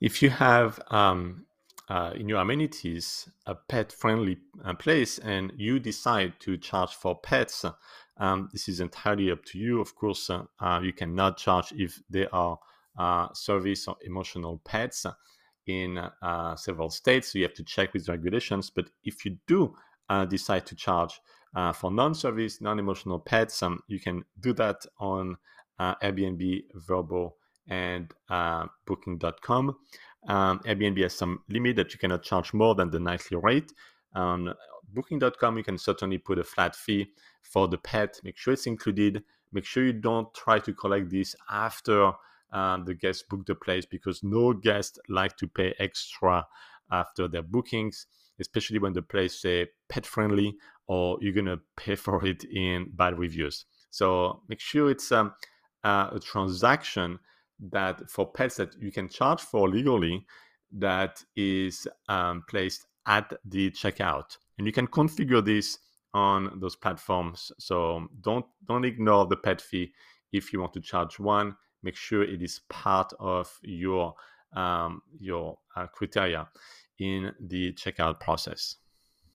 If you have um, uh, in your amenities a pet friendly uh, place and you decide to charge for pets, um, this is entirely up to you. Of course, uh, uh you cannot charge if they are uh, service or emotional pets in uh, several states. So you have to check with regulations. But if you do decide to charge for non service, non emotional pets, um, you can do that on Airbnb, Vrbo, and Booking.com. Um, Airbnb has some limit that you cannot charge more than the nightly rate. On Booking.com, you can certainly put a flat fee for the pet. Make sure it's included. Make sure you don't try to collect this after uh, the guest book the place because no guest like to pay extra after their bookings, especially when the place say pet friendly or you're gonna pay for it in bad reviews. So make sure it's um, uh, a transaction that for pets that you can charge for legally that is um, placed at the checkout. And you can configure this on those platforms. So don't don't ignore the pet fee if you want to charge one. Make sure it is part of your um, your uh, criteria in the checkout process